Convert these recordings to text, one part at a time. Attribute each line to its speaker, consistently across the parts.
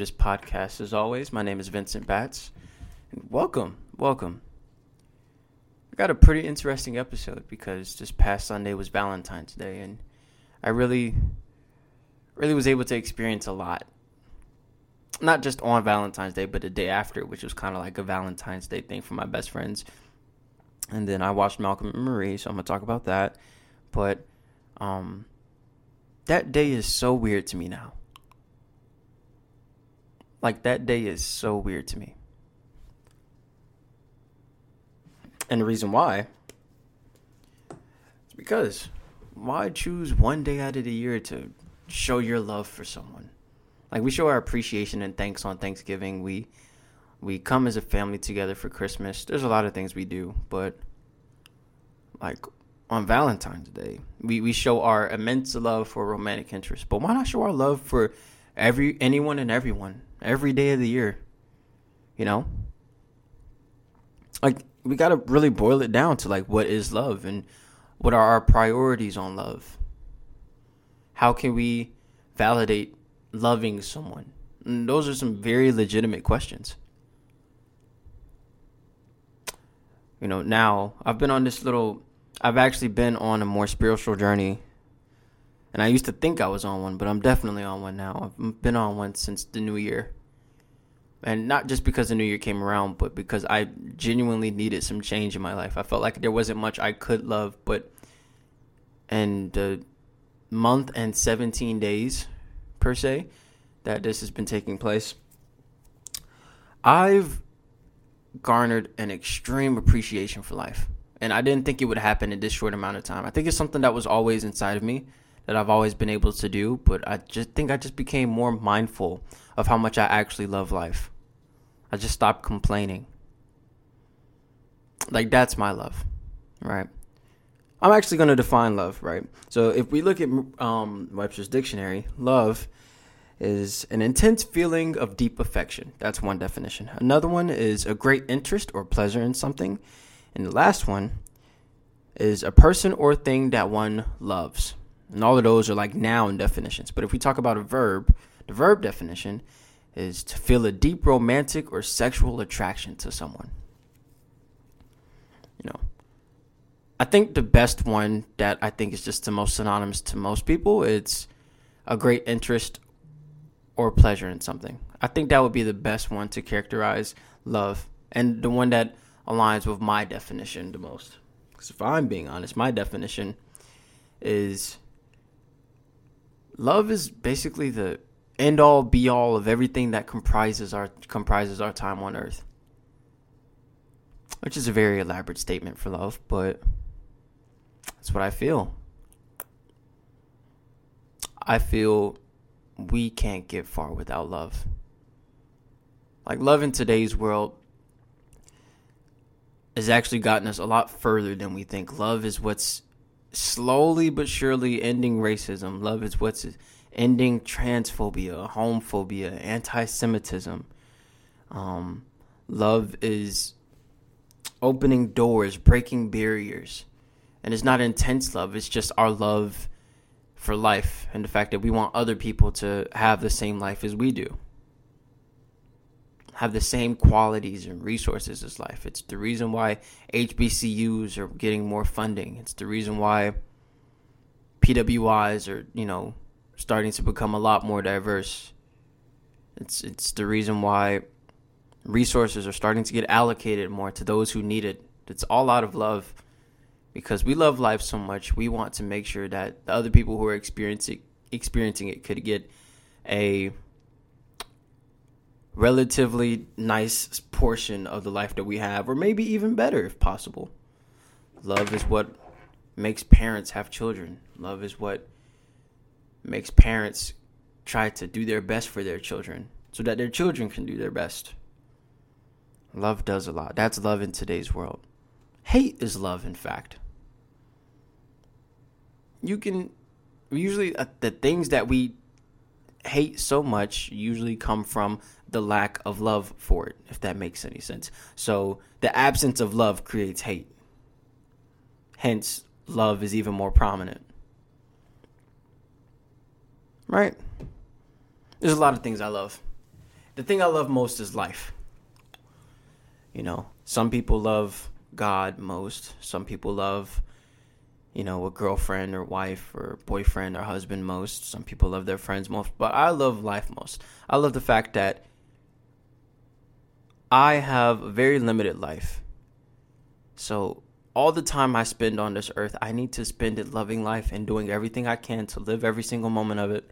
Speaker 1: This podcast, as always, my name is Vincent Batts. And welcome, welcome. I got a pretty interesting episode because this past Sunday was Valentine's Day, and I really, really was able to experience a lot. Not just on Valentine's Day, but the day after, which was kind of like a Valentine's Day thing for my best friends. And then I watched Malcolm and Marie, so I'm gonna talk about that. But um, that day is so weird to me now. Like that day is so weird to me. And the reason why is because why choose one day out of the year to show your love for someone? Like we show our appreciation and thanks on Thanksgiving. We we come as a family together for Christmas. There's a lot of things we do, but like on Valentine's Day, we, we show our immense love for romantic interest. But why not show our love for every anyone and everyone every day of the year? You know? Like we got to really boil it down to like what is love and what are our priorities on love? How can we validate loving someone? And those are some very legitimate questions. You know, now I've been on this little I've actually been on a more spiritual journey. And I used to think I was on one, but I'm definitely on one now. I've been on one since the new year. And not just because the new year came around, but because I genuinely needed some change in my life. I felt like there wasn't much I could love, but and the month and 17 days, per se, that this has been taking place, I've garnered an extreme appreciation for life and I didn't think it would happen in this short amount of time. I think it's something that was always inside of me that I've always been able to do, but I just think I just became more mindful of how much I actually love life. I just stopped complaining. Like that's my love, right? I'm actually going to define love, right? So if we look at um, Webster's dictionary, love is an intense feeling of deep affection. That's one definition. Another one is a great interest or pleasure in something. And the last one is a person or thing that one loves. And all of those are like noun definitions. But if we talk about a verb, the verb definition is to feel a deep romantic or sexual attraction to someone. You know, I think the best one that I think is just the most synonymous to most people, it's a great interest or pleasure in something. I think that would be the best one to characterize love and the one that aligns with my definition the most. Because if I'm being honest, my definition is love is basically the end all be all of everything that comprises our comprises our time on earth. Which is a very elaborate statement for love, but that's what I feel. I feel we can't get far without love. Like love in today's world has actually gotten us a lot further than we think. Love is what's slowly but surely ending racism. Love is what's ending transphobia, homophobia, anti-Semitism. Um, love is opening doors, breaking barriers, and it's not intense love. It's just our love for life and the fact that we want other people to have the same life as we do have the same qualities and resources as life. It's the reason why HBCUs are getting more funding. It's the reason why PWIs are, you know, starting to become a lot more diverse. It's it's the reason why resources are starting to get allocated more to those who need it. It's all out of love because we love life so much. We want to make sure that the other people who are experiencing experiencing it could get a relatively nice portion of the life that we have, or maybe even better if possible. Love is what makes parents have children. Love is what makes parents try to do their best for their children so that their children can do their best. Love does a lot. That's love in today's world. Hate is love, in fact. You can usually uh, the things that we hate so much usually come from the lack of love for it, if that makes any sense. So the absence of love creates hate. Hence, love is even more prominent. Right? There's a lot of things I love. the thing I love most is life. You know, some people love God most. Some people love, you know, a girlfriend or wife or boyfriend or husband most. Some people love their friends most. But I love life most. I love the fact that I have a very limited life. So all the time I spend on this earth, I need to spend it loving life and doing everything I can to live every single moment of it.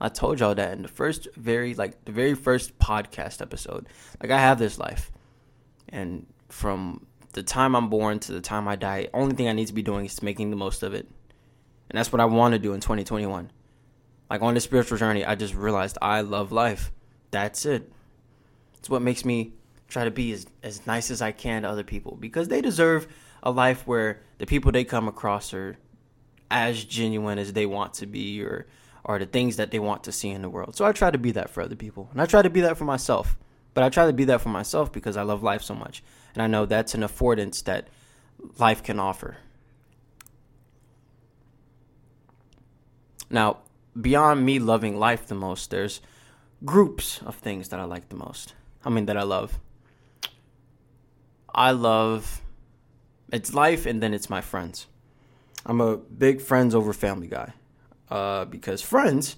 Speaker 1: I told y'all that in the first very like the very first podcast episode. Like I have this life. And from the time I'm born to the time I die, only thing I need to be doing is making the most of it. And that's what I want to do in 2021. Like on this spiritual journey, I just realized I love life. That's it. It's what makes me try to be as, as nice as I can to other people because they deserve a life where the people they come across are as genuine as they want to be or are the things that they want to see in the world. So I try to be that for other people. And I try to be that for myself. But I try to be that for myself because I love life so much. And I know that's an affordance that life can offer. Now, beyond me loving life the most, there's groups of things that I like the most. I mean, that I love. I love it's life and then it's my friends. I'm a big friends over family guy uh, because friends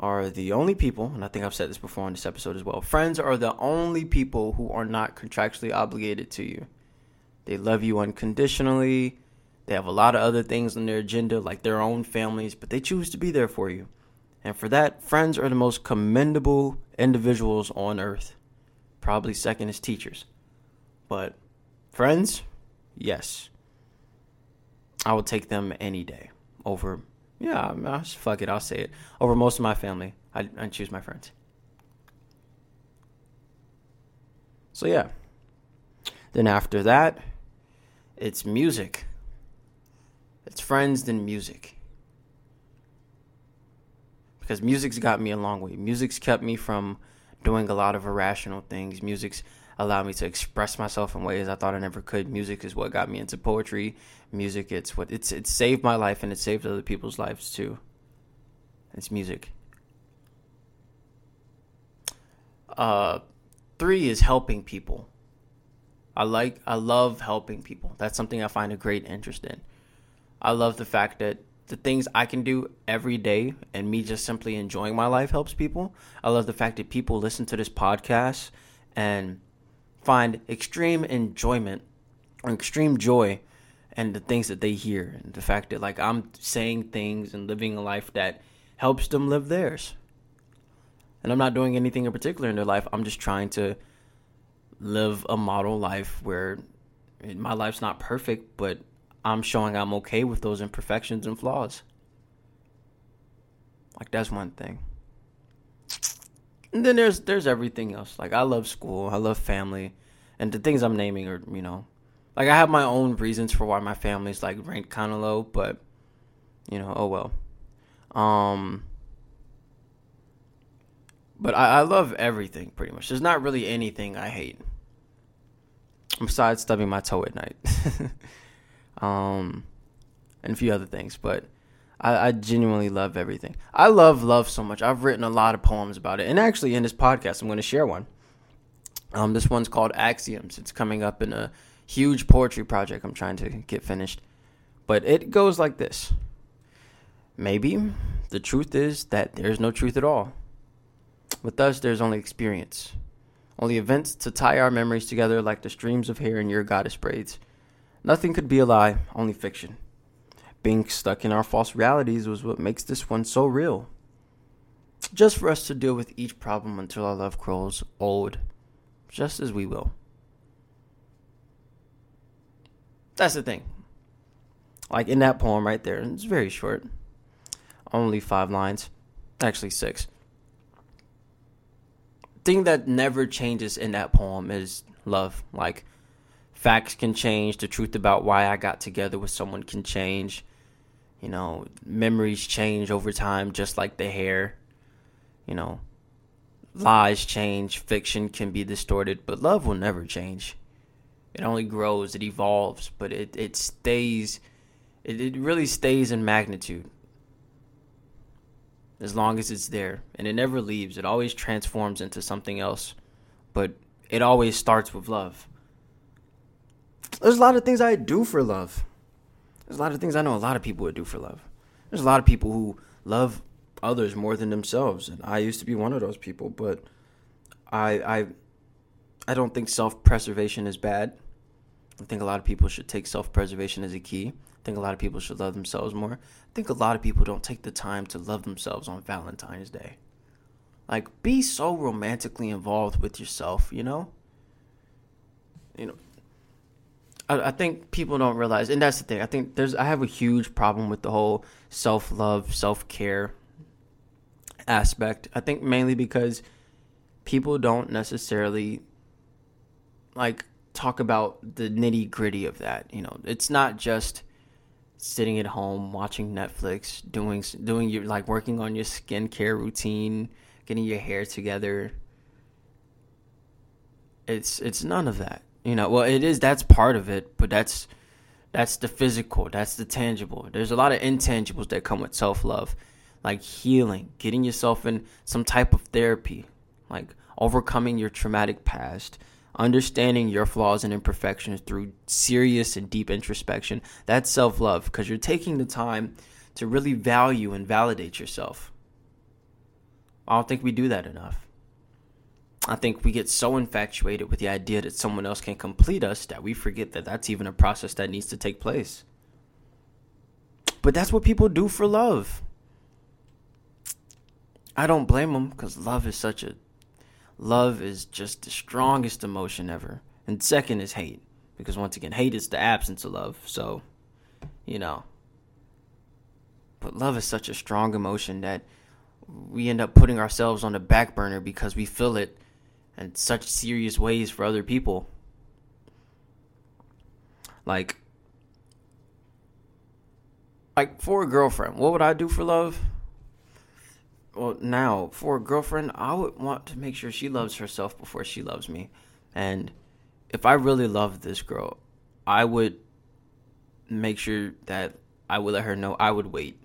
Speaker 1: are the only people, and I think I've said this before on this episode as well. Friends are the only people who are not contractually obligated to you. They love you unconditionally. They have a lot of other things on their agenda, like their own families, but they choose to be there for you. And for that, friends are the most commendable individuals on earth. Probably second is teachers. But friends, yes. I will take them any day over yeah, I fuck it. I'll say it. Over most of my family, I, I choose my friends. So yeah. Then after that, it's music. It's friends, then music. Because music's got me a long way. Music's kept me from doing a lot of irrational things. Music's allowed me to express myself in ways I thought I never could. Music is what got me into poetry. Music, it's what it's it saved my life and it saved other people's lives too. It's music. Uh, three is helping people. I like, I love helping people. That's something I find a great interest in. I love the fact that the things I can do every day and me just simply enjoying my life helps people. I love the fact that people listen to this podcast and find extreme enjoyment or extreme joy in the things that they hear and the fact that like I'm saying things and living a life that helps them live theirs. And I'm not doing anything in particular in their life. I'm just trying to live a model life where my life's not perfect, but I'm showing I'm okay with those imperfections and flaws. Like that's one thing. And then there's there's everything else. Like I love school, I love family, and the things I'm naming are you know, like I have my own reasons for why my family's like ranked kind of low, but you know, oh well. Um, but I, I love everything pretty much. There's not really anything I hate besides stubbing my toe at night, um, and a few other things, but. I, I, genuinely love everything. I love love so much. I've written a lot of poems about it, and actually, in this podcast, I'm going to share one. Um, this one's called Axioms. It's coming up in a huge poetry project I'm trying to get finished, but it goes like this. Maybe the truth is that there's no truth at all. With us, there's only experience, only events to tie our memories together like the streams of hair in your goddess braids. Nothing could be a lie, only fiction. Being stuck in our false realities was what makes this one so real. Just for us to deal with each problem until our love grows old, just as we will. That's the thing. Like in that poem right there, it's very short. Only five lines. Actually, six. Thing that never changes in that poem is love. Like, facts can change. The truth about why I got together with someone can change. You know, memories change over time, just like the hair. You know, lies change, fiction can be distorted, but love will never change. It only grows, it evolves, but it, it stays, it, it really stays in magnitude. as long as it's there and it never leaves. It always transforms into something else, but it always starts with love. There's a lot of things I do for love. There's a lot of things I know a lot of people would do for love. There's a lot of people who love others more than themselves, and I used to be one of those people, but I I I don't think self-preservation is bad. I think a lot of people should take self-preservation as a key. I think a lot of people should love themselves more. I think a lot of people don't take the time to love themselves on Valentine's Day. Like be so romantically involved with yourself, you know? You know, I, I think people don't realize, and that's the thing. I think there's I have a huge problem with the whole self love, self care aspect. I think mainly because people don't necessarily like talk about the nitty gritty of that. You know, it's not just sitting at home watching Netflix, doing doing your like working on your skincare routine, getting your hair together. It's it's none of that. You know, well, it is. That's part of it, but that's that's the physical. That's the tangible. There's a lot of intangibles that come with self love, like healing, getting yourself in some type of therapy, like overcoming your traumatic past, understanding your flaws and imperfections through serious and deep introspection. That's self love because you're taking the time to really value and validate yourself. I don't think we do that enough. I think we get so infatuated with the idea that someone else can complete us that we forget that that's even a process that needs to take place. But that's what people do for love. I don't blame them because love is such a. Love is just the strongest emotion ever. And second is hate. Because once again, hate is the absence of love. So, you know. But love is such a strong emotion that we end up putting ourselves on the back burner because we feel it in such serious ways for other people. Like, like for a girlfriend, what would I do for love? Well, now for a girlfriend, I would want to make sure she loves herself before she loves me. And if I really love this girl, I would make sure that I would let her know I would wait.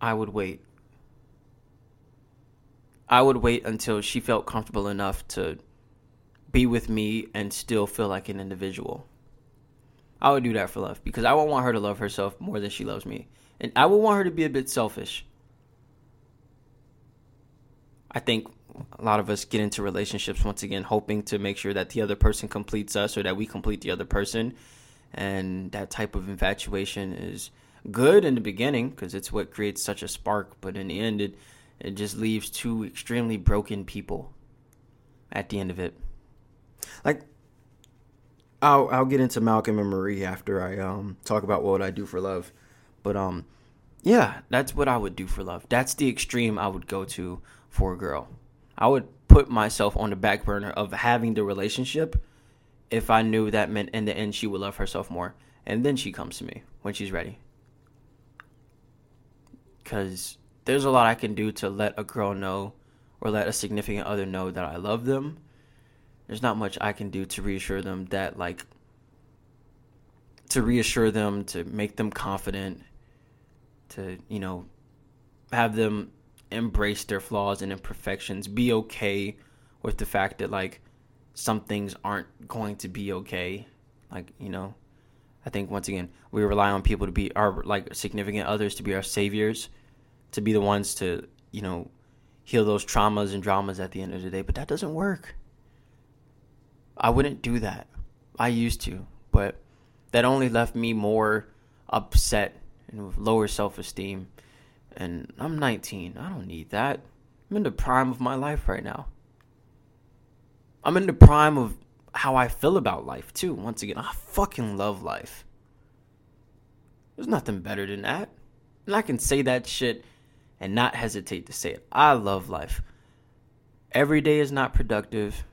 Speaker 1: I would wait I would wait until she felt comfortable enough to be with me and still feel like an individual. I would do that for love because I would want her to love herself more than she loves me. And I would want her to be a bit selfish. I think a lot of us get into relationships once again hoping to make sure that the other person completes us or that we complete the other person. And that type of infatuation is good in the beginning because it's what creates such a spark. But in the end, it it just leaves two extremely broken people at the end of it. Like I'll I'll get into Malcolm and Marie after I um talk about what I do for love. But um yeah, that's what I would do for love. That's the extreme I would go to for a girl. I would put myself on the back burner of having the relationship if I knew that meant in the end she would love herself more. And then she comes to me when she's ready. Cause there's a lot I can do to let a girl know or let a significant other know that I love them. There's not much I can do to reassure them that like to reassure them, to make them confident, to, you know, have them embrace their flaws and imperfections, be okay with the fact that like some things aren't going to be okay. Like, you know, I think once again, we rely on people to be our like significant others to be our saviors to be the ones to, you know, heal those traumas and dramas at the end of the day, but that doesn't work. I wouldn't do that. I used to, but that only left me more upset and with lower self esteem. And I'm 19. I don't need that. I'm in the prime of my life right now. I'm in the prime of how I feel about life, too. Once again, I fucking love life. There's nothing better than that. And I can say that shit and not hesitate to say it. I love life. Every day is not productive.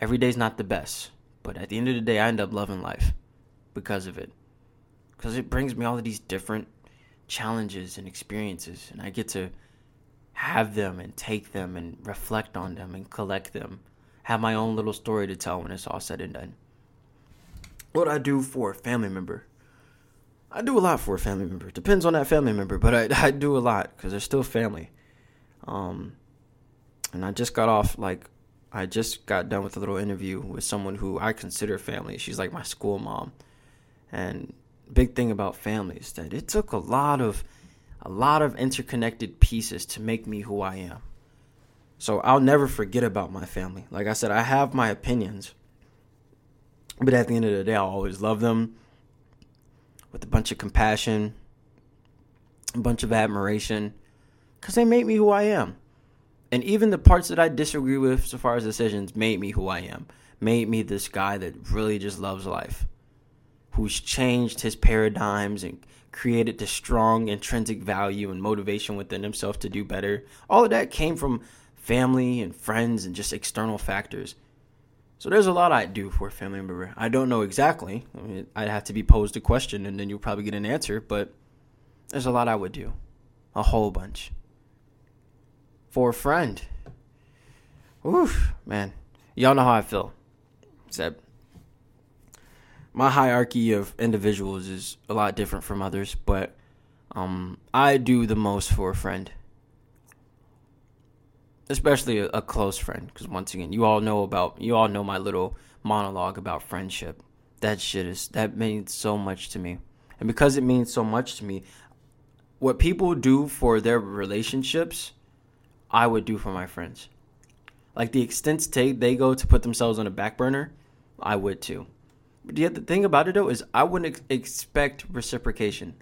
Speaker 1: Every day is not the best. But at the end of the day, I end up loving life because of it. Because it brings me all of these different challenges and experiences. And I get to have them and take them and reflect on them and collect them. Have my own little story to tell when it's all said and done. What I do for a family member. I do a lot for a family member. Depends on that family member, but I, I do a lot because they're still family. Um, and I just got off like I just got done with a little interview with someone who I consider family. She's like my school mom, and big thing about family is that it took a lot of a lot of interconnected pieces to make me who I am. So I'll never forget about my family. Like I said, I have my opinions, but at the end of the day, I'll always love them with a bunch of compassion, a bunch of admiration, because they made me who I am. And even the parts that I disagree with, so far as decisions, made me who I am. Made me this guy that really just loves life, who's changed his paradigms and created this strong intrinsic value and motivation within himself to do better. All of that came from family and friends and just external factors. So there's a lot I'd do for a family member. I don't know exactly. I mean, I'd have to be posed a question and then you'll probably get an answer, but there's a lot I would do. A whole bunch. For a friend. Oof, man. Y'all know how I feel. Except my hierarchy of individuals is a lot different from others, but um, I do the most for a friend especially a, a close friend because once again you all know about you all know my little monologue about friendship. That shit is that means so much to me. And because it means so much to me what people do for their relationships i would do for my friends. Like the extent to they go to put themselves on a back burner i would too. But yet the thing about it though is i wouldn't ex- expect reciprocation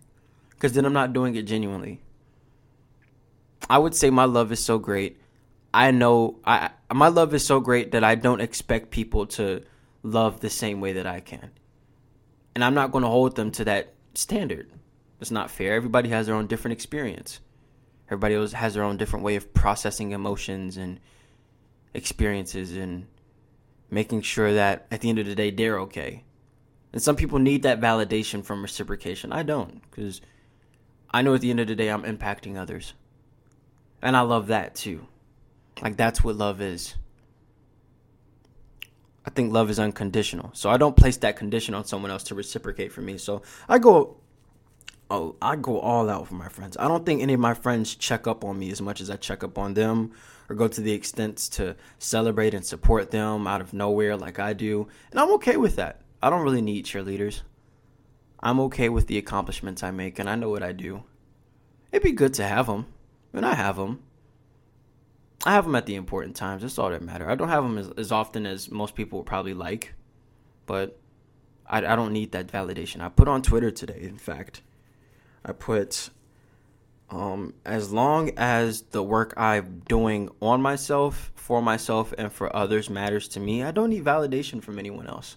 Speaker 1: because then i'm not doing it genuinely. I would say my love is so great I know I my love is so great that I don't expect people to love the same way that I can. And I'm not going to hold them to that standard. It's not fair. Everybody has their own different experience. Everybody has their own different way of processing emotions and experiences and making sure that at the end of the day they're okay. And some people need that validation from reciprocation. I don't because I know at the end of the day I'm impacting others. And I love that too. Like that's what love is. I think love is unconditional. So I don't place that condition on someone else to reciprocate for me. So I go oh, I go all out for my friends. I don't think any of my friends check up on me as much as I check up on them or go to the extents to celebrate and support them out of nowhere like I do. And I'm okay with that. I don't really need cheerleaders. I'm okay with the accomplishments I make and I know what I do. It'd be good to have them. And I have them. I have them at the important times. That's all that matter. I don't have them as, as often as most people would probably like, but I, I don't need that validation. I put on Twitter today, in fact, I put um, as long as the work I'm doing on myself, for myself, and for others matters to me, I don't need validation from anyone else.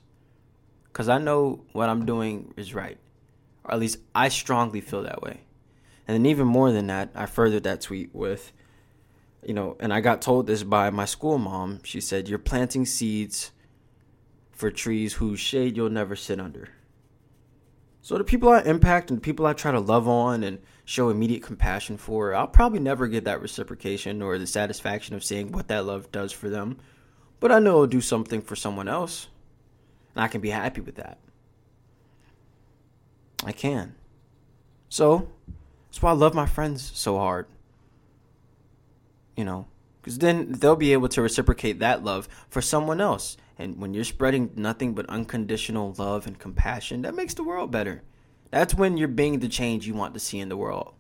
Speaker 1: Because I know what I'm doing is right. Or at least I strongly feel that way. And then, even more than that, I furthered that tweet with you know, and I got told this by my school mom. She said, You're planting seeds for trees whose shade you'll never sit under. So the people I impact and the people I try to love on and show immediate compassion for, I'll probably never get that reciprocation or the satisfaction of seeing what that love does for them. But I know it'll do something for someone else. And I can be happy with that. I can. So, that's why I love my friends so hard you know, because then they'll be able to reciprocate that love for someone else. And when you're spreading nothing but unconditional love and compassion, that makes the world better. That's when you're being the change you want to see in the world.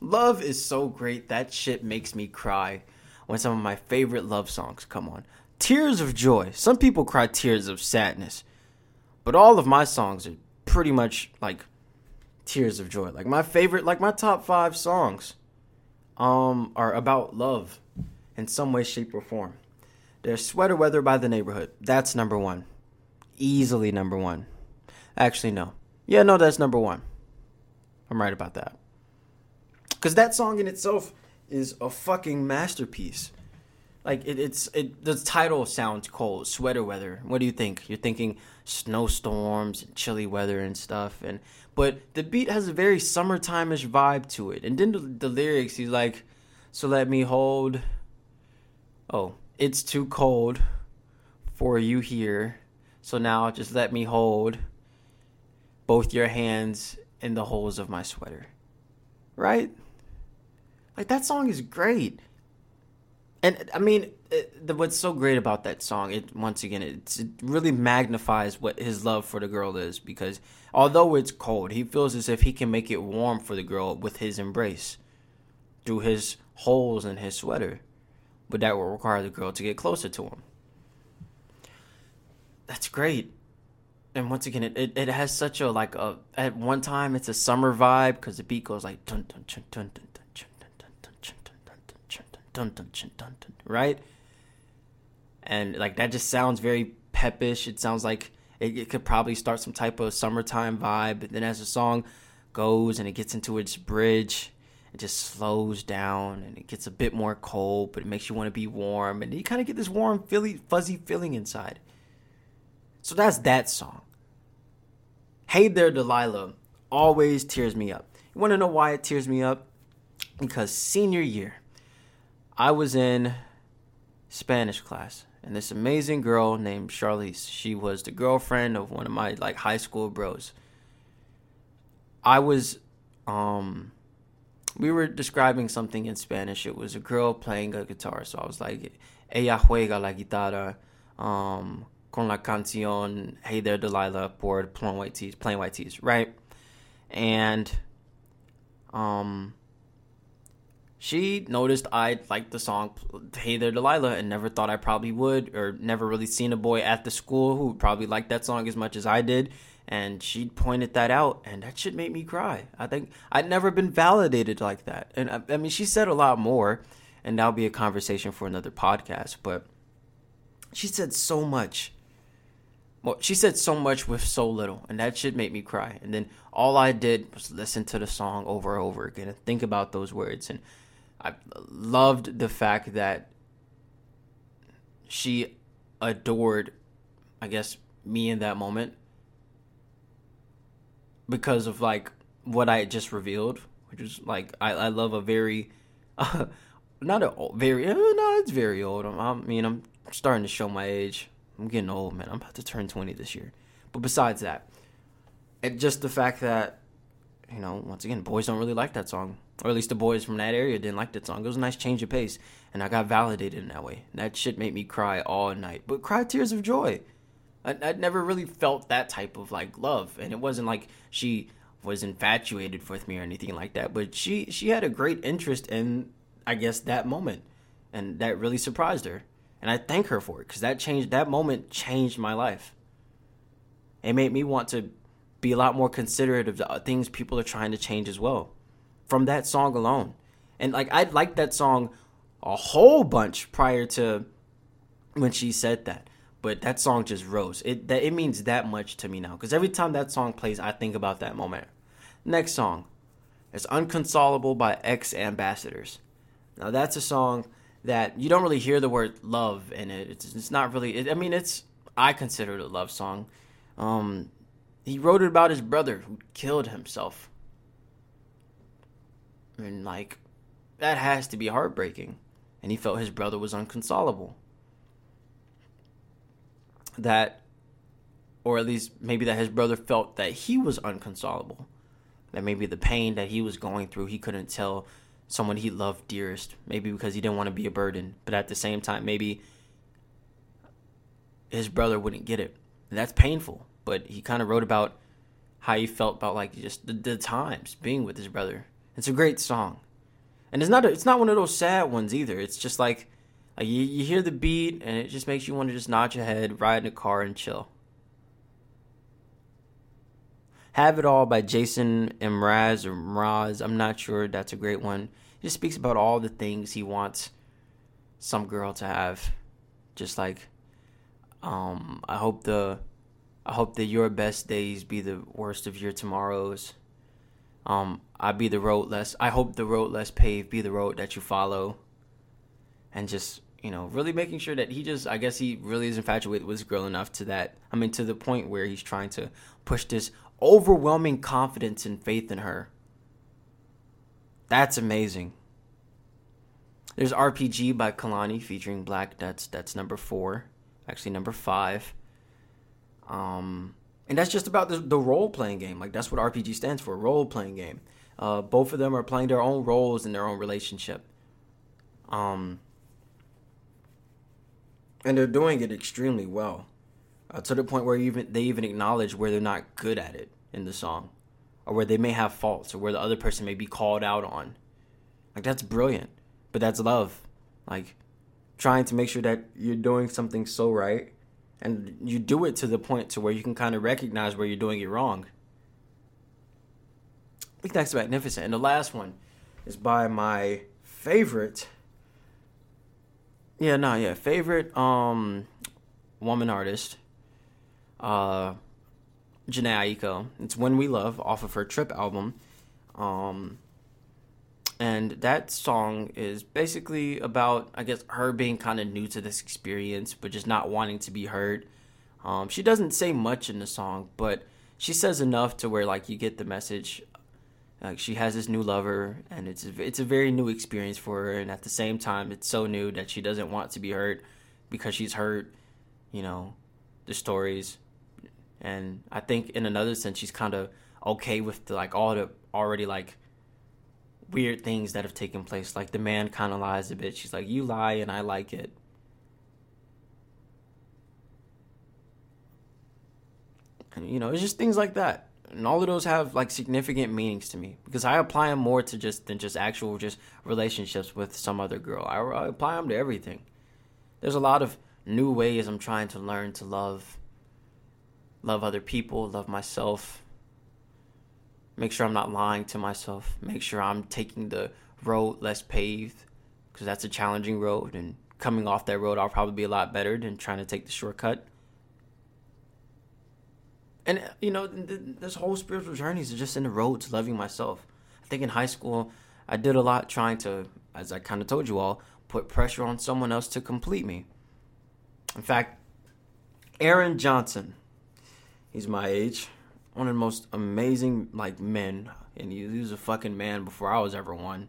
Speaker 1: Love is so great. That shit makes me cry when some of my favorite love songs come on. Tears of joy. Some people cry tears of sadness. But all of my songs are pretty much like tears of joy. Like my favorite, like my top five songs, um, are about love in some way, shape, or form. There's Sweater Weather by the Neighbourhood. That's number one. Easily number one. Actually, no. Yeah, no, that's number one. I'm right about that. Because that song in itself is a fucking masterpiece. Like it, it's it. The title sounds cold. Sweater weather. What do you think? You're thinking snowstorms and chilly weather and stuff. And but the beat has a very summertime-ish vibe to it. And then the, the lyrics, he's like, "So let me hold." Oh, it's too cold for you here. So now just let me hold both your hands in the holes of my sweater. Right? Like that song is great. And I mean, it, what's so great about that song, it once again, it really magnifies what his love for the girl is because although it's cold, he feels as if he can make it warm for the girl with his embrace through his holes in his sweater. But that will require the girl to get closer to him. That's great. And once again, it, it, it has such a like a at one time it's a summer vibe because the beat goes like dun dun dun dun dun dun dun dun dun dun dun dun dun dun dun, right? And like that just sounds very peppish. It sounds like it, it could probably start some type of summertime vibe. But then as the song goes and it gets into its bridge, it just slows down and it gets a bit more cold, but it makes you want to be warm, and you kind of get this warm, fuzzy, fuzzy feeling inside. So that's that song. Hey there, Delilah, always tears me up. You want to know why it tears me up? Because senior year, I was in Spanish class, and this amazing girl named Charlize, she was the girlfriend of one of my like high school bros. I was, um, we were describing something in Spanish. It was a girl playing a guitar, so I was like, "Ella juega la guitarra." Um, con la canción Hey There Delilah por Plain White T's, Plain White T's, right? And um she noticed I liked the song Hey There Delilah and never thought I probably would or never really seen a boy at the school who probably liked that song as much as I did and she pointed that out and that shit made me cry. I think I'd never been validated like that. And I, I mean she said a lot more and that'll be a conversation for another podcast, but she said so much. Well, she said so much with so little, and that shit made me cry. And then all I did was listen to the song over and over again and think about those words. And I loved the fact that she adored, I guess, me in that moment because of like what I just revealed, which is like I, I love a very, uh, not a very uh, no, it's very old. I mean, I'm starting to show my age. I'm getting old, man. I'm about to turn 20 this year. But besides that, and just the fact that you know, once again, boys don't really like that song or at least the boys from that area didn't like that song. It was a nice change of pace, and I got validated in that way. That shit made me cry all night, but cry tears of joy. I, I'd never really felt that type of like love, and it wasn't like she was infatuated with me or anything like that. But she she had a great interest in, I guess, that moment, and that really surprised her, and I thank her for it because that changed that moment changed my life. It made me want to be a lot more considerate of the things people are trying to change as well from that song alone. And like I liked that song a whole bunch prior to when she said that. But that song just rose. It that it means that much to me now because every time that song plays, I think about that moment. Next song is "Unconsolable" by X Ambassadors. Now that's a song that you don't really hear the word love in it. It's, it's not really. It, I mean, it's I consider it a love song. Um, he wrote it about his brother who killed himself and like, that has to be heartbreaking. And he felt his brother was unconsolable. That, or at least maybe that his brother felt that he was unconsolable. That maybe the pain that he was going through, he couldn't tell someone he loved dearest. Maybe because he didn't want to be a burden. But at the same time, maybe his brother wouldn't get it. And that's painful. But he kind of wrote about how he felt about like just the, the times being with his brother it's a great song, and it's not a, it's not one of those sad ones either. It's just like, like you, you hear the beat and it just makes you want to just nod your head, ride in a car, and chill. Have It All by Jason Mraz or Mraz. I'm not sure. That's a great one. He just speaks about all the things he wants some girl to have. Just like, um, I hope the, I hope that your best days be the worst of your tomorrows. Um, I be the road less. I hope the road less paved be the road that you follow, and just you know really making sure that he just I guess he really is infatuated with this girl enough to that I mean to the point where he's trying to push this overwhelming confidence and faith in her. That's amazing. There's RPG by Kalani featuring 6lack. That's that's number four, actually number five. Um, and that's just about the, the role playing game. Like that's what RPG stands for, role playing game. Uh, both of them are playing their own roles in their own relationship. Um, and they're doing it extremely well, uh, to the point where even they even acknowledge where they're not good at it in the song, or where they may have faults, or where the other person may be called out on. Like that's brilliant, but that's love. Like trying to make sure that you're doing something so right and you do it to the point to where you can kind of recognize where you're doing it wrong. I think that's magnificent. And the last one is by my favorite. Yeah, no, yeah, favorite um woman artist, uh, Jhené Aiko. It's "When We Love" off of her Trip album. Um, and that song is basically about i guess her being kind of new to this experience but just not wanting to be heard. Um, she doesn't say much in the song but she says enough to where like you get the message. Like she has this new lover and it's it's a very new experience for her and at the same time it's so new that she doesn't want to be hurt because she's heard you know the stories. And i think in another sense she's kind of okay with the, like all the already like weird things that have taken place. Like the man kind of lies a bit. She's like, "You lie, and I like it." And you know, it's just things like that. And all of those have like significant meanings to me because I apply them more to just than just actual just relationships with some other girl. I, I apply them to everything. There's a lot of new ways I'm trying to learn to love love other people, love myself, make sure I'm not lying to myself, make sure I'm taking the road less paved because that's a challenging road and coming off that road I'll probably be a lot better than trying to take the shortcut. And uh, you know, this whole spiritual journey is just in the road to loving myself. I think in high school I did a lot trying to as I kind of told you all, put pressure on someone else to complete me. In fact, Aaron Johnson, he's my age one of the most amazing like men, and he, he was a fucking man before I was ever one.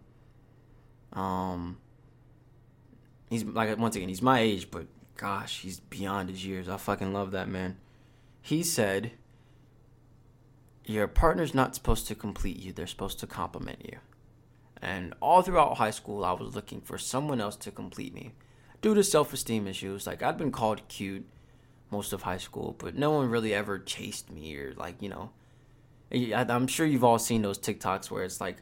Speaker 1: Um, he's like once again, he's my age, but gosh, he's beyond his years. I fucking love that man. He said, "Your partner's not supposed to complete you; they're supposed to complement you." And all throughout high school, I was looking for someone else to complete me, due to self-esteem issues. Like I'd been called cute most of high school, but no one really ever chased me or like you know. I'm sure you've all seen those TikToks where it's like,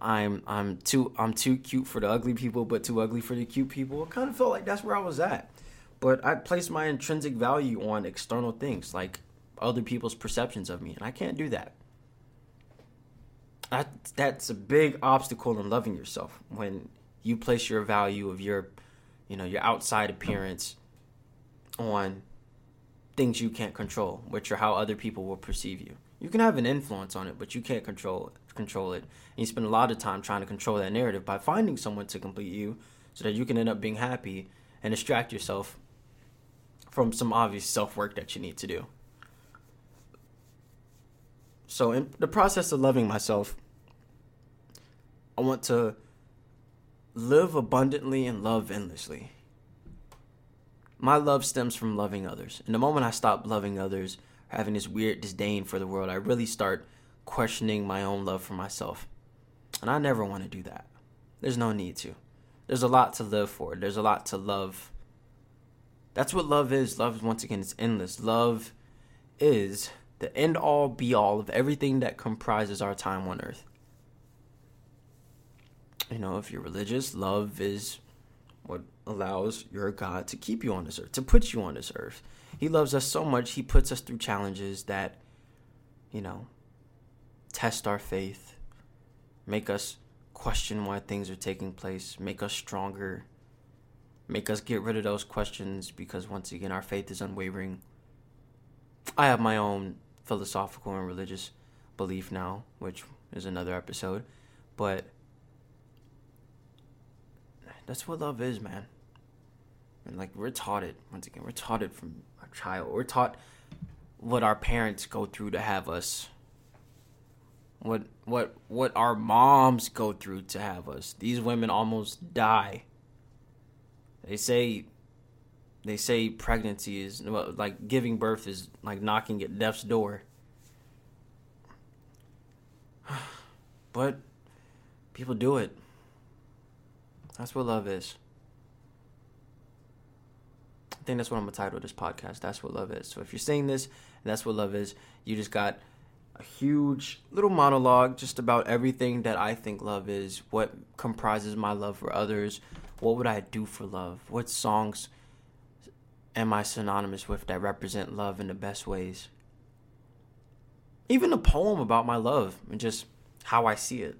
Speaker 1: I'm I'm too I'm too cute for the ugly people, but too ugly for the cute people. It kind of felt like that's where I was at, but I placed my intrinsic value on external things like other people's perceptions of me, and I can't do that. That that's a big obstacle in loving yourself when you place your value of your, you know, your outside appearance on things you can't control, which are how other people will perceive you. You can have an influence on it, but you can't control it, control it. And you spend a lot of time trying to control that narrative by finding someone to complete you so that you can end up being happy and distract yourself from some obvious self-work that you need to do. So in the process of loving myself, I want to live abundantly and love endlessly my love stems from loving others. And the moment I stop loving others, having this weird disdain for the world, I really start questioning my own love for myself. And I never want to do that. There's no need to. There's a lot to live for. There's a lot to love. That's what love is. Love, once again, it's endless. Love is the end all be all of everything that comprises our time on earth. You know, if you're religious, love is what allows your God to keep you on this earth, to put you on this earth. He loves us so much, He puts us through challenges that, you know, test our faith, make us question why things are taking place, make us stronger, make us get rid of those questions because, once again, our faith is unwavering. I have my own philosophical and religious belief now, which is another episode, but that's what love is, man. And like we're taught it once again. We're taught it from a child. We're taught what our parents go through to have us. What what what our moms go through to have us. These women almost die. They say they say pregnancy is like giving birth is like knocking at death's door. But people do it. That's what love is. Think that's what I'm gonna title this podcast. That's what love is. So if you're saying this, that's what love is. You just got a huge little monologue just about everything that I think love is, what comprises my love for others, what would I do for love, what songs am I synonymous with that represent love in the best ways. Even a poem about my love and just how I see it.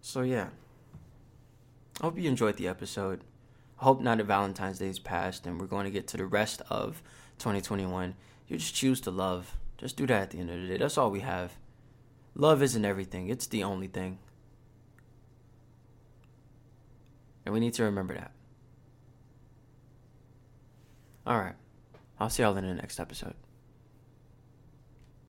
Speaker 1: So, yeah. I hope you enjoyed the episode. Hope now that Valentine's Day's passed and we're going to get to the rest of 2021, you just choose to love. Just do that at the end of the day. That's all we have. Love isn't everything, it's the only thing. And we need to remember that. All right. I'll see y'all in the next episode.